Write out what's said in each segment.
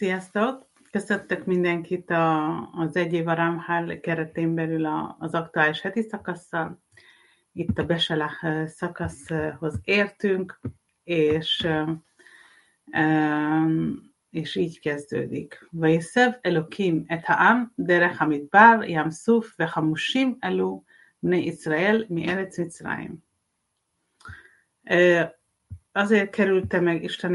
Sziasztok! Köszöntök mindenkit a, az egy év a Ramhál keretén belül a, az aktuális heti szakasszal. Itt a Beselach szakaszhoz értünk, és, és így kezdődik. Vajszev Elokim et ha'am derech hamidbar yam suf vechamushim elu bnei Israel mi eretz Mitzrayim. Azért kerülte meg Isten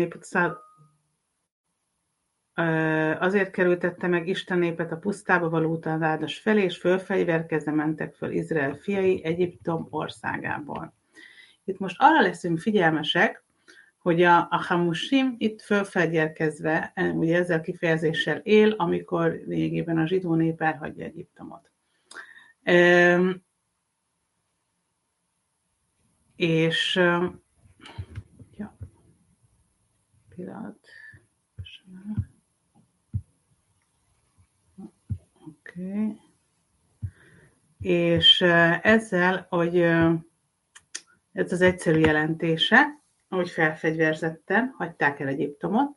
Azért kerültette meg Isten népet a pusztába való utaládas felé, és fölfegyverkezve mentek föl Izrael fiai Egyiptom országából. Itt most arra leszünk figyelmesek, hogy a, a Hamusim itt fölfegyverkezve, ugye ezzel kifejezéssel él, amikor lényegében a zsidó nép elhagyja Egyiptomot. E, és ja, pillanat. Okay. És ezzel, hogy ez az egyszerű jelentése, hogy felfegyverzetten hagyták el Egyiptomot,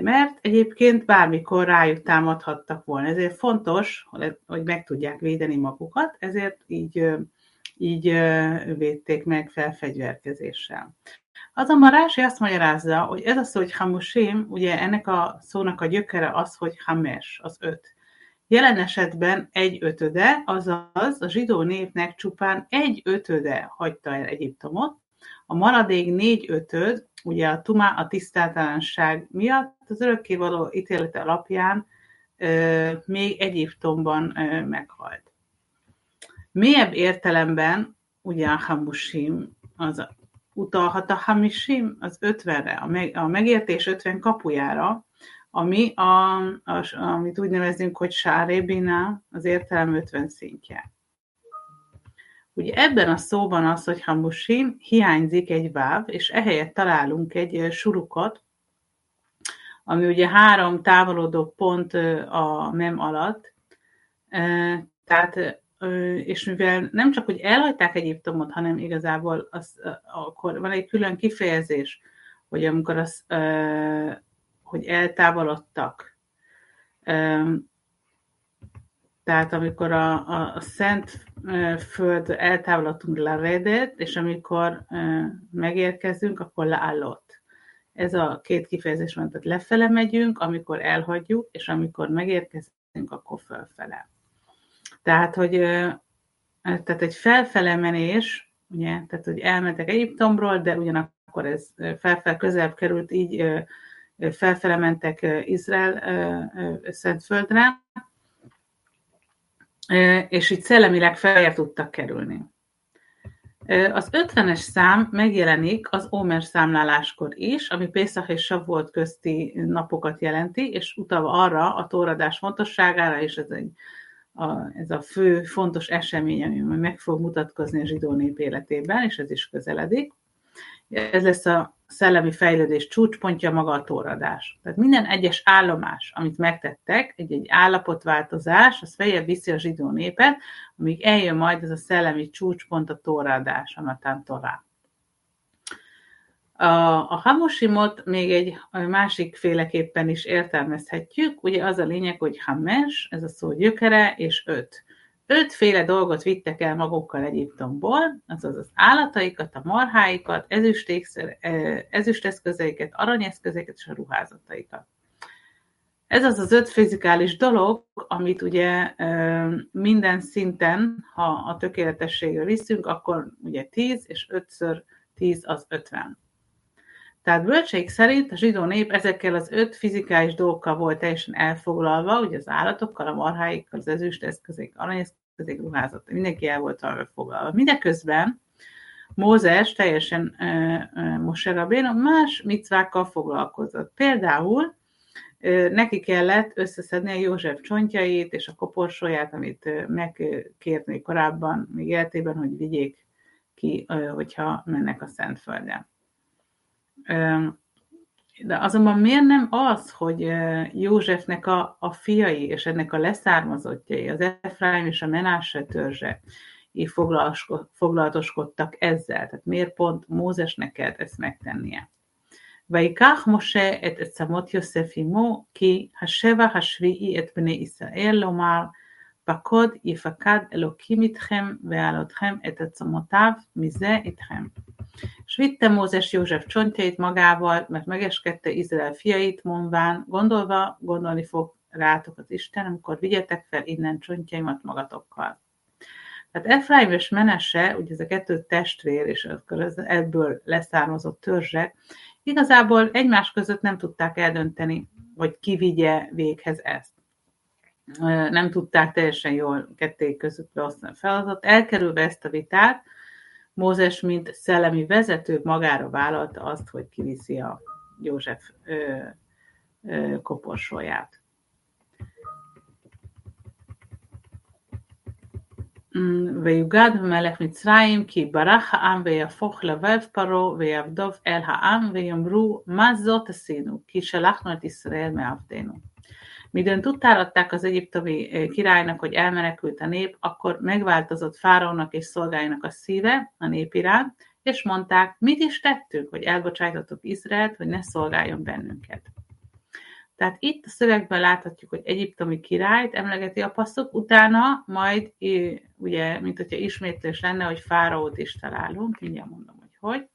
mert egyébként bármikor rájuk támadhattak volna. Ezért fontos, hogy meg tudják védeni magukat, ezért így, így védték meg felfegyverkezéssel. Azonban Rási azt magyarázza, hogy ez a szó, hogy hamusim, ugye ennek a szónak a gyökere az, hogy hames, az öt. Jelen esetben egy ötöde, azaz a zsidó népnek csupán egy ötöde hagyta el Egyiptomot, a maradék négy ötöd, ugye a tumá, a tisztátalanság miatt az örökkévaló ítélete alapján ö, még Egyiptomban ö, meghalt. Mélyebb értelemben, ugye a hamusim, az utalhat a hamisim, az ötvenre, a, meg, a megértés ötven kapujára, ami, a, a, amit úgy nevezünk, hogy sárébina, az értelem 50 szintje. Ugye ebben a szóban az, hogy hamusim, hiányzik egy váv, és ehelyett találunk egy surukot, ami ugye három távolodó pont a mem alatt, tehát és mivel nem csak, hogy elhagyták Egyiptomot, hanem igazából az, akkor van egy külön kifejezés, hogy amikor az hogy eltávolodtak. Tehát amikor a, a, Szent Föld eltávolodtunk Laredet, és amikor megérkezünk, akkor leállott. Ez a két kifejezés van, tehát lefele megyünk, amikor elhagyjuk, és amikor megérkezünk, akkor fölfele. Tehát, hogy tehát egy felfele menés, ugye, tehát, hogy elmentek Egyiptomról, de ugyanakkor ez felfel közelebb került, így felfele mentek Izrael Szentföldre, és így szellemileg feljebb tudtak kerülni. Az 50-es szám megjelenik az Ómer számláláskor is, ami Pészak és Savvolt közti napokat jelenti, és utalva arra a tóradás fontosságára, és ez, egy, a, ez a fő fontos esemény, ami meg fog mutatkozni a zsidó nép életében, és ez is közeledik. Ez lesz a szellemi fejlődés csúcspontja maga a tóradás. Tehát minden egyes állomás, amit megtettek, egy-egy állapotváltozás, az feljebb viszi a zsidó népet, amíg eljön majd ez a szellemi csúcspont a tóradás, a Matán Torá. A, a hamosimot még egy másik féleképpen is értelmezhetjük. Ugye az a lényeg, hogy hames, ez a szó gyökere, és öt. Ötféle dolgot vittek el magukkal Egyiptomból, azaz az állataikat, a marháikat, ezüsteszközeiket, aranyeszközeiket és a ruházataikat. Ez az az öt fizikális dolog, amit ugye minden szinten, ha a tökéletességre viszünk, akkor ugye 10, és 5-ször 10 az 50. Tehát bölcseik szerint a zsidó nép ezekkel az öt fizikális dolgokkal volt teljesen elfoglalva, ugye az állatokkal, a marháikkal, az ezüst eszközék, aranyeszközék, ruházat, mindenki el volt elfoglalva. Mindeközben Mózes teljesen Moshe Rabbeinu más micvákkal foglalkozott. Például uh, neki kellett összeszedni a József csontjait és a koporsóját, amit uh, megkérni korábban, még életében, hogy vigyék ki, uh, hogyha mennek a Szentföldre. De azonban miért nem az, hogy Józsefnek a, a fiai és ennek a leszármazottjai, az Efraim és a Menásse törzse, így foglalatoskodtak ezzel. Tehát miért pont Mózesnek kellett ezt megtennie? ויקח משה את עצמות יוסף עמו, כי השבע השביעי את בני ישראל, לומר, פקוד יפקד אלוקים איתכם, והעלותכם את עצמותיו מזה איתכם. És vitte Mózes József csontjait magával, mert megeskedte Izrael fiait, mondván, gondolva, gondolni fog rátok az Isten, amikor vigyetek fel innen csontjaimat magatokkal. Tehát Efraim és Menese, ugye ez a kettő testvér, és ebből leszármazott törzsek, igazából egymás között nem tudták eldönteni, hogy ki vigye véghez ezt. Nem tudták teljesen jól ketté között beosztani a feladatot. Elkerülve ezt a vitát, Mózes, mint szellemi vezető magára vállalta azt, hogy kiviszi a József ö, ö, koporsóját. ויוגד במלך מצרים כי ברח העם ויהפוך לבב פרעה ויעבדוב אל העם ויאמרו מה זאת עשינו כי שלחנו את ישראל מעבדנו. Midőn tudtáratták az egyiptomi királynak, hogy elmenekült a nép, akkor megváltozott fáraónak és szolgáinak a szíve a nép iránt, és mondták, mit is tettünk, hogy elbocsájtottuk Izraelt, hogy ne szolgáljon bennünket. Tehát itt a szövegben láthatjuk, hogy egyiptomi királyt emlegeti a passzok, utána majd, ugye, mint hogyha ismétlés lenne, hogy fáraót is találunk, mindjárt mondom, hogy hogy.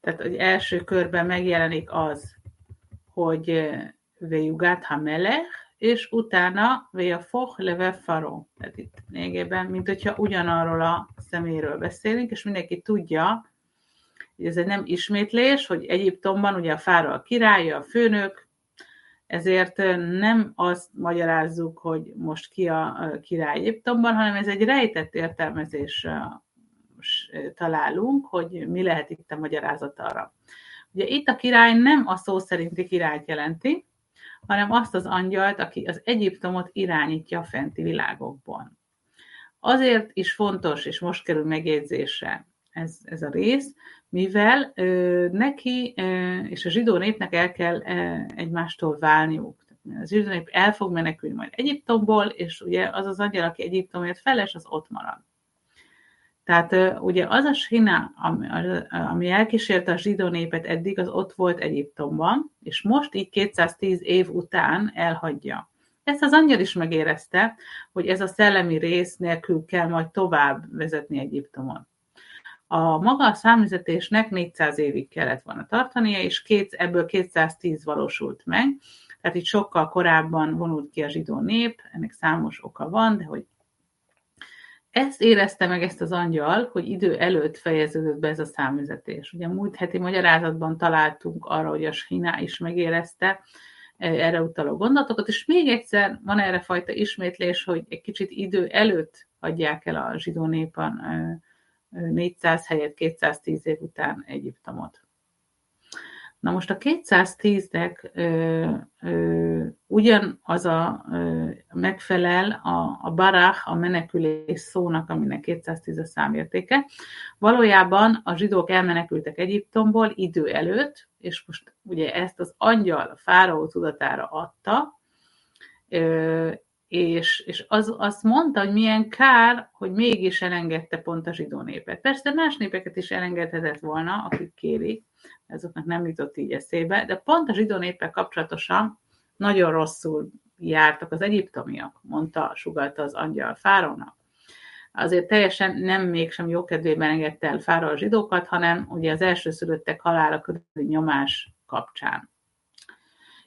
Tehát, hogy első körben megjelenik az, hogy Vejugát Hamelech, és utána Vejafoch Leve Faro. Tehát itt lényegében, mint hogyha ugyanarról a szeméről beszélünk, és mindenki tudja, hogy ez egy nem ismétlés, hogy Egyiptomban ugye a fára a királya, a főnök, ezért nem azt magyarázzuk, hogy most ki a király Egyiptomban, hanem ez egy rejtett értelmezés találunk, hogy mi lehet itt a magyarázat arra. Ugye itt a király nem a szó szerinti királyt jelenti, hanem azt az angyalt, aki az Egyiptomot irányítja a fenti világokban. Azért is fontos, és most kerül megjegyzésre ez, ez a rész, mivel ö, neki ö, és a zsidó népnek el kell ö, egymástól válniuk. Az zsidó nép el fog menekülni majd Egyiptomból, és ugye az az angyal, aki Egyiptomért feles, az ott marad. Tehát ugye az a sina, ami, elkísérte a zsidó népet eddig, az ott volt Egyiptomban, és most így 210 év után elhagyja. Ezt az angyal is megérezte, hogy ez a szellemi rész nélkül kell majd tovább vezetni Egyiptomon. A maga a számüzetésnek 400 évig kellett volna tartania, és két, ebből 210 valósult meg, tehát itt sokkal korábban vonult ki a zsidó nép, ennek számos oka van, de hogy ezt érezte meg ezt az angyal, hogy idő előtt fejeződött be ez a számüzetés. Ugye múlt heti magyarázatban találtunk arra, hogy a Sina is megérezte erre utaló gondolatokat, és még egyszer van erre fajta ismétlés, hogy egy kicsit idő előtt adják el a zsidó népen 400 helyett 210 év után Egyiptomot. Na most a 210-nek ugyanaz a ö, megfelel a, a barach, a menekülés szónak, aminek 210 a számértéke. Valójában a zsidók elmenekültek Egyiptomból idő előtt, és most ugye ezt az angyal a fáraó tudatára adta, ö, és, és az, azt mondta, hogy milyen kár, hogy mégis elengedte pont a zsidó népet. Persze más népeket is elengedhetett volna, akik kérik, azoknak nem jutott így eszébe, de pont a zsidó néppel kapcsolatosan nagyon rosszul jártak az egyiptomiak, mondta, sugalta az angyal fárónak. Azért teljesen nem mégsem jókedvében engedte el fáró a zsidókat, hanem ugye az első szülöttek halála körüli nyomás kapcsán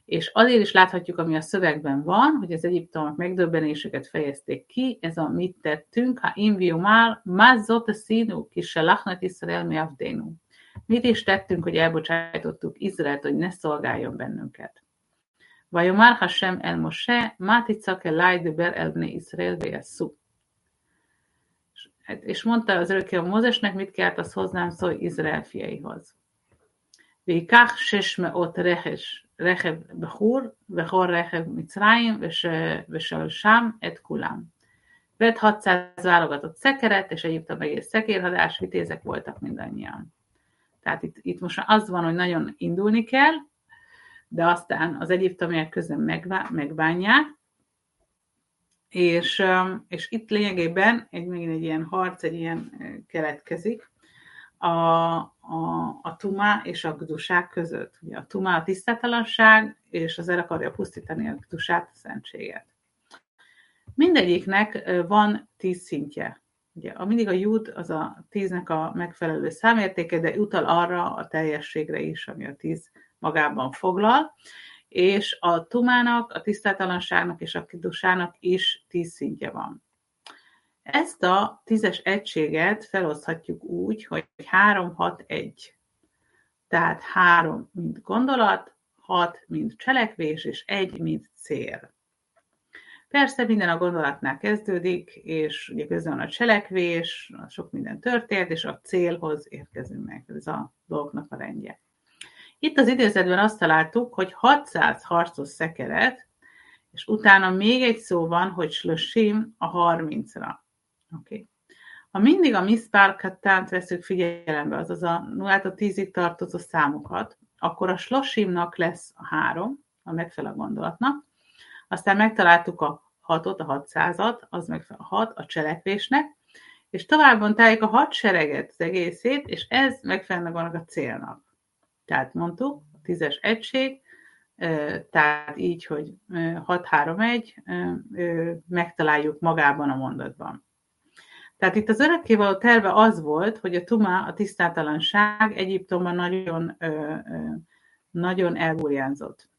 és azért is láthatjuk, ami a szövegben van, hogy az egyiptomok megdöbbenésüket fejezték ki, ez a mit tettünk, ha inviu már, mazzot a színú, kise lachnat Israel mi avdénu. Mit is tettünk, hogy elbocsájtottuk Izraelt, hogy ne szolgáljon bennünket. Vajon már ha sem el Moshe, máticake lájdeber elbne Izraelbe jesszú. Hát, és mondta az örökké a Mózesnek, mit kellett az hozzám szó Izrael fiaihoz. Vikach sesme ott rehes, רכב בחור וכל רכב מצרים ושלשם את כולם. Vett 600 válogatott szekeret, és Egyiptom egész szekérhadás, vitézek voltak mindannyian. Tehát itt, itt most az van, hogy nagyon indulni kell, de aztán az egyiptomiak közben megbánják, és, és itt lényegében egy, megint egy ilyen harc, egy ilyen keletkezik. A, a, a tumá és a gdusák között. Ugye a tumá a tisztátalanság, és az el akarja pusztítani a gdusát, a szentséget. Mindegyiknek van tíz szintje. Ugye, a, mindig a jud az a tíznek a megfelelő számértéke, de utal arra a teljességre is, ami a tíz magában foglal, és a tumának, a tisztátalanságnak és a kidusának is tíz szintje van. Ezt a tízes egységet feloszthatjuk úgy, hogy 3, 6, 1. Tehát 3, mint gondolat, 6, mint cselekvés, és 1, mint cél. Persze minden a gondolatnál kezdődik, és ugye közben a cselekvés, sok minden történt, és a célhoz érkezünk meg. Ez a dolgoknak a rendje. Itt az idézetben azt találtuk, hogy 600 harcos szekeret, és utána még egy szó van, hogy slösim a 30-ra. Okay. Ha mindig a miszpárkattánt veszük figyelembe, azaz a 0 a 10-ig tartozó számokat, akkor a slosimnak lesz a 3, a megfelelő gondolatnak, aztán megtaláltuk a 6-ot, a 600-at, az meg a 6 a cselekvésnek, és tovább mondták a hat sereget az egészét, és ez megfelelnek vannak a célnak. Tehát mondtuk, a tízes egység, tehát így, hogy 6-3-1 megtaláljuk magában a mondatban. Tehát itt az örökkévaló terve az volt, hogy a tuma, a tisztátalanság Egyiptomban nagyon, nagyon elbújánzott.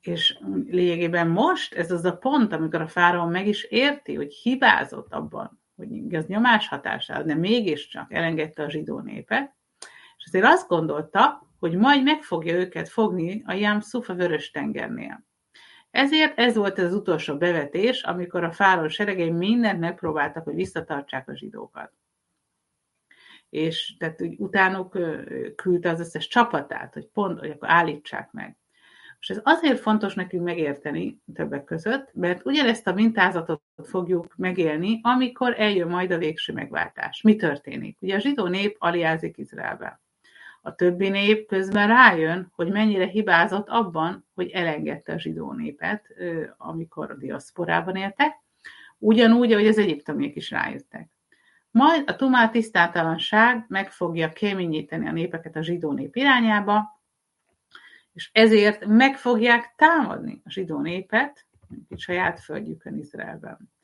És lényegében most ez az a pont, amikor a fáraó meg is érti, hogy hibázott abban, hogy igaz nyomás hatására, de mégiscsak elengedte a zsidó népet, és azért azt gondolta, hogy majd meg fogja őket fogni a Jám Szufa vörös tengernél. Ezért ez volt az utolsó bevetés, amikor a fáraó seregei mindent megpróbáltak, hogy visszatartsák a zsidókat. És tehát úgy, utánuk küldte az összes csapatát, hogy pont, hogy akkor állítsák meg. És ez azért fontos nekünk megérteni többek között, mert ugyanezt a mintázatot fogjuk megélni, amikor eljön majd a végső megváltás. Mi történik? Ugye a zsidó nép aliázik Izraelbe. A többi nép közben rájön, hogy mennyire hibázott abban, hogy elengedte a zsidó népet, amikor a diaszporában éltek, ugyanúgy, ahogy az egyiptomiak is rájöttek. Majd a tumá tisztátalanság meg fogja keményíteni a népeket a zsidó nép irányába, és ezért meg fogják támadni a zsidó népet, mint saját földjükön Izraelben.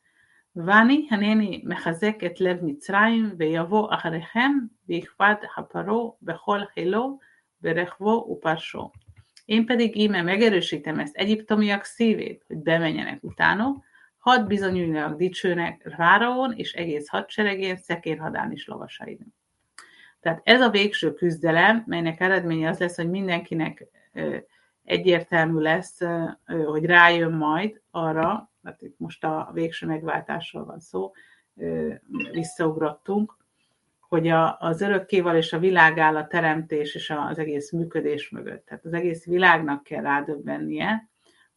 Vani, haneni, mechazeket lev mitzraim, vejavo aharechem, ויכבד הפרעה בכל חילו ברכבו ופרשו. Én pedig íme megerősítem ezt egyiptomiak szívét, hogy bemenjenek utána, hadd bizonyuljanak dicsőnek Fáraón és egész hadseregén, szekérhadán és lovasain. Tehát ez a végső küzdelem, melynek eredménye az lesz, hogy mindenkinek egyértelmű lesz, hogy rájön majd arra, mert itt most a végső megváltásról van szó, visszaugrottunk, hogy a, az örökkéval és a világ áll a teremtés és az egész működés mögött. Tehát az egész világnak kell rádöbbennie,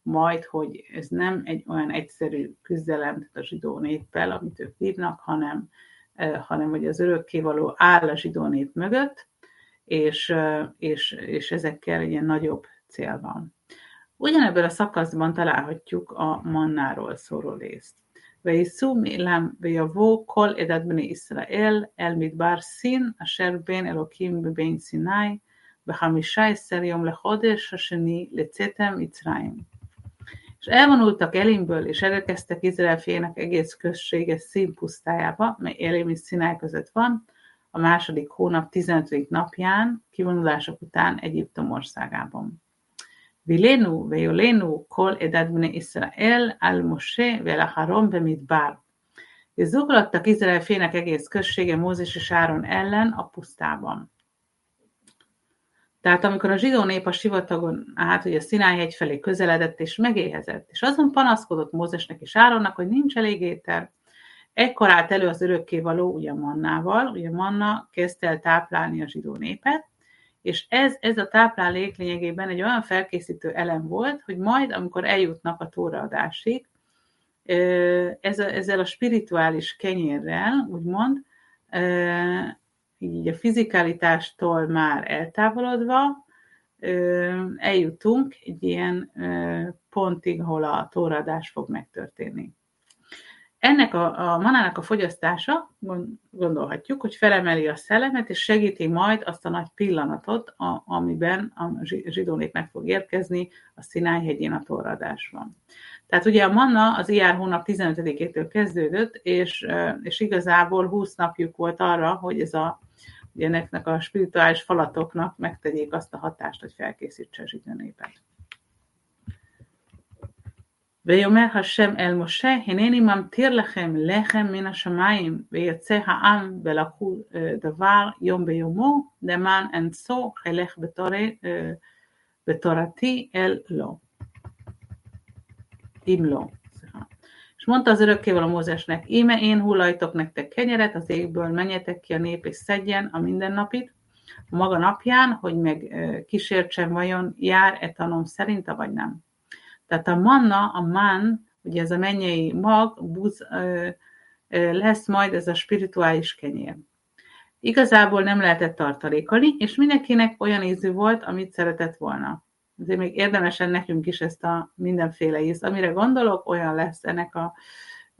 majd, hogy ez nem egy olyan egyszerű küzdelem tehát a zsidó néppel, amit ők írnak, hanem, hanem hogy az örökkévaló áll a zsidó nép mögött, és, és, és ezekkel egy ilyen nagyobb cél van. Ugyanebben a szakaszban találhatjuk a mannáról szóló részt. ויסעו מעילם ויבואו כל עדת בני ישראל אל מדבר סין אשר בין אלוקים בבין סיני בחמישה עשר יום לחודש השני לצאתם מצרים. És elvonultak Elimből, és elkezdtek Izrael fiének egész községe Szín pusztájába, mely Elim és Szinály között van, a második hónap 15. napján, kivonulások után Egyiptom országában. וילנו ויולנו כל עדת בני ישראל על משה ועל אחרון במדבר. És zugladtak Izrael fének egész községe Mózes és Áron ellen a pusztában. Tehát amikor a zsidó nép a sivatagon át, hogy a Szinály hegy felé közeledett és megéhezett, és azon panaszkodott Mózesnek és Áronnak, hogy nincs elég étel, ekkor állt elő az örökkévaló, ugye Mannával, ugye Manna kezdte el táplálni a zsidó népet, és ez, ez a táplálék lényegében egy olyan felkészítő elem volt, hogy majd, amikor eljutnak a tóraadásig, ezzel a spirituális kenyérrel, úgymond, így a fizikalitástól már eltávolodva, eljutunk egy ilyen pontig, ahol a tóradás fog megtörténni. Ennek a, a manának a fogyasztása, gondolhatjuk, hogy felemeli a szellemet, és segíti majd azt a nagy pillanatot, a, amiben a zsidó nép meg fog érkezni a Szinály-hegyén a torradásban. Tehát ugye a manna az iár hónap 15-től kezdődött, és, és igazából 20 napjuk volt arra, hogy ez a, ugye ennek a spirituális falatoknak megtegyék azt a hatást, hogy felkészítse a zsidó népet. ויאמר השם אל משה, הנני ממטיר לכם לחם מן השמיים, ויצא העם ולקחו דבר יום ביומו, למען אנסו חילך בתורתי אל לא. אם לא. És mondta az örökkéval a Mózesnek, íme én hullajtok nektek kenyeret az égből, menjetek ki a nép és szedjen a mindennapit, a maga napján, hogy meg kísértsen vajon jár-e tanom szerint, vagy nem. Tehát a manna, a man, ugye ez a mennyei mag, buz, lesz majd ez a spirituális kenyér. Igazából nem lehetett tartalékani, és mindenkinek olyan ízű volt, amit szeretett volna. Azért még érdemesen nekünk is ezt a mindenféle íz. Amire gondolok, olyan lesz ennek a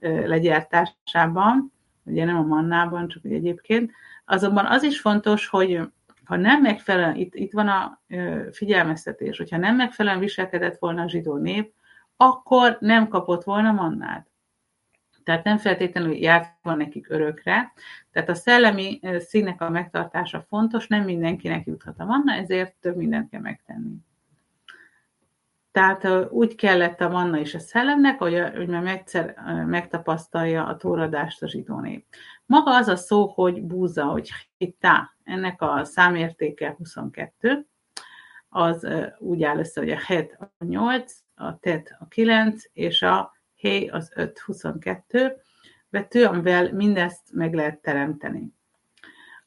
legyártásában, ugye nem a mannában, csak egyébként. Azonban az is fontos, hogy ha nem megfelelően, itt, itt van a figyelmeztetés, hogyha nem megfelelően viselkedett volna a zsidó nép, akkor nem kapott volna mannát. Tehát nem feltétlenül járt volna nekik örökre. Tehát a szellemi színnek a megtartása fontos, nem mindenkinek juthat a manna, ezért több mindent kell megtenni. Tehát úgy kellett a manna is a szellemnek, hogy, hogy már egyszer megtapasztalja a tóradást a zsidó nép. Maga az a szó, hogy búza, hogy hittá, ennek a számértéke 22, az úgy áll össze, hogy a het a 8, a tet a 9, és a hé az 5, 22 betű, amivel mindezt meg lehet teremteni.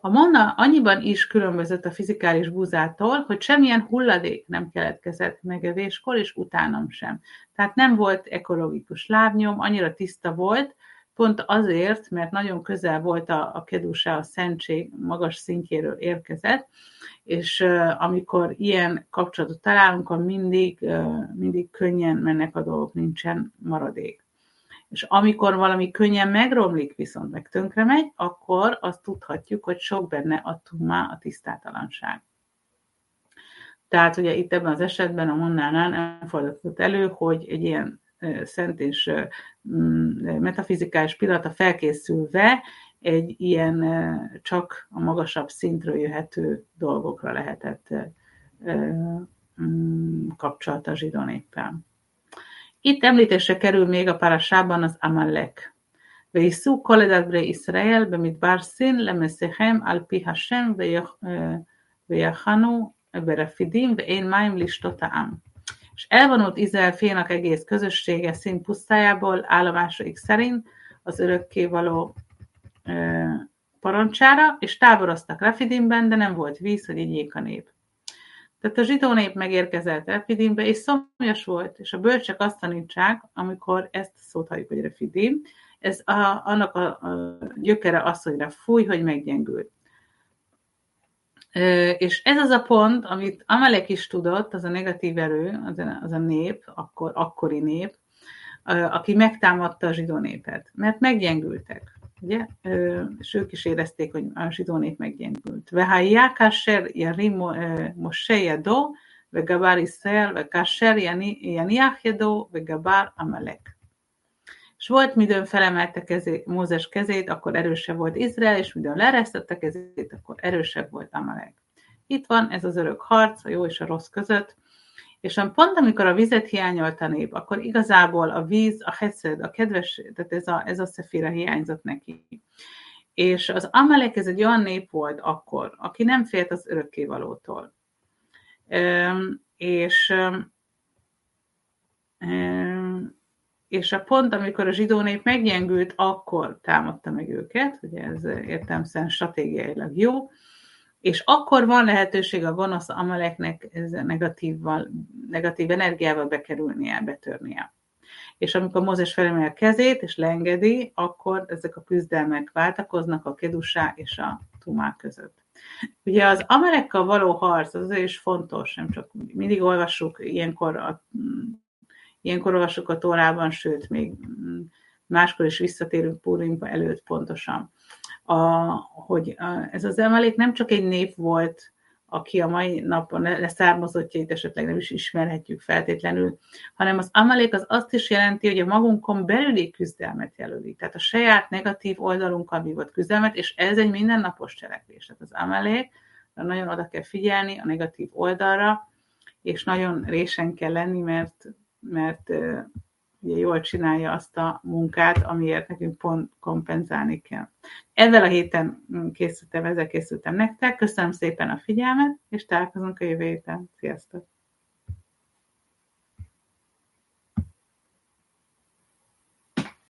A manna annyiban is különbözött a fizikális búzától, hogy semmilyen hulladék nem keletkezett megevéskor, és utánam sem. Tehát nem volt ekológikus lábnyom, annyira tiszta volt, pont azért, mert nagyon közel volt a, a kedusá, a szentség magas szintjéről érkezett, és uh, amikor ilyen kapcsolatot találunk, akkor mindig, uh, mindig könnyen mennek a dolgok, nincsen maradék. És amikor valami könnyen megromlik, viszont meg tönkre megy, akkor azt tudhatjuk, hogy sok benne a tumá, a tisztátalanság. Tehát ugye itt ebben az esetben a Monnánál nem fordított elő, hogy egy ilyen szent és metafizikális pillanata felkészülve egy ilyen csak a magasabb szintről jöhető dolgokra lehetett mm, kapcsolat a zsidó néppel. Itt említésre kerül még a parasában az Amalek. וייסעו כל עדת בני ישראל במדבר סין למסיכם על פי השם ויחנו ברפידים ואין מים לשתות העם és elvonult Izrael félnak egész közössége szín pusztájából állomásaik szerint az örökkévaló e, parancsára, és táboroztak Refidimben, de nem volt víz, hogy igyék a nép. Tehát a zsidó nép megérkezett Refidimbe, és szomjas volt, és a bölcsek azt tanítsák, amikor ezt a szót halljuk, hogy Refidim, ez a, annak a, a gyökere az, hogy fúj, hogy meggyengült. És ez az a pont, amit Amalek is tudott, az a negatív erő, az a, az a nép, akkor, akkori nép, aki megtámadta a zsidó népet, mert meggyengültek. Ugye? És ők is érezték, hogy a zsidó nép meggyengült. Vehajjá kasher yarim Moshe yado, vegabar Israel, ve kasher yaniach yado, vegabar Amalek. És volt, midőn felemelte kezé, Mózes kezét, akkor erősebb volt Izrael, és midőn leresztette kezét, akkor erősebb volt Amalek. Itt van ez az örök harc, a jó és a rossz között, és pont amikor a vizet hiányolt a nép, akkor igazából a víz, a heszed, a kedves, tehát ez a, ez a szefira hiányzott neki. És az Amalek ez egy olyan nép volt akkor, aki nem félt az örökkévalótól. És és a pont, amikor a zsidó nép meggyengült, akkor támadta meg őket, ugye ez értelmszerűen stratégiailag jó, és akkor van lehetőség a gonosz amaleknek ez negatívval, negatív energiával bekerülnie, betörnie. És amikor Mózes felemel a kezét, és leengedi, akkor ezek a küzdelmek váltakoznak a kedusá és a tumá között. Ugye az amalekkal való harc az is fontos, nem csak mindig olvassuk ilyenkor a Ilyenkor olvasok a Tórában, sőt, még máskor is visszatérünk Purimba előtt pontosan. A, hogy ez az emelék nem csak egy nép volt, aki a mai napon leszármazottjait esetleg nem is ismerhetjük feltétlenül, hanem az Amalek az azt is jelenti, hogy a magunkon belüli küzdelmet jelöli. Tehát a saját negatív oldalunkkal vívott küzdelmet, és ez egy mindennapos cselekvés. Tehát az Amalek, nagyon oda kell figyelni a negatív oldalra, és nagyon résen kell lenni, mert, mert ugye jól csinálja azt a munkát, amiért nekünk pont kompenzálni kell. Ezzel a héten készültem, ezzel készültem nektek. Köszönöm szépen a figyelmet, és találkozunk a jövő héten. Sziasztok!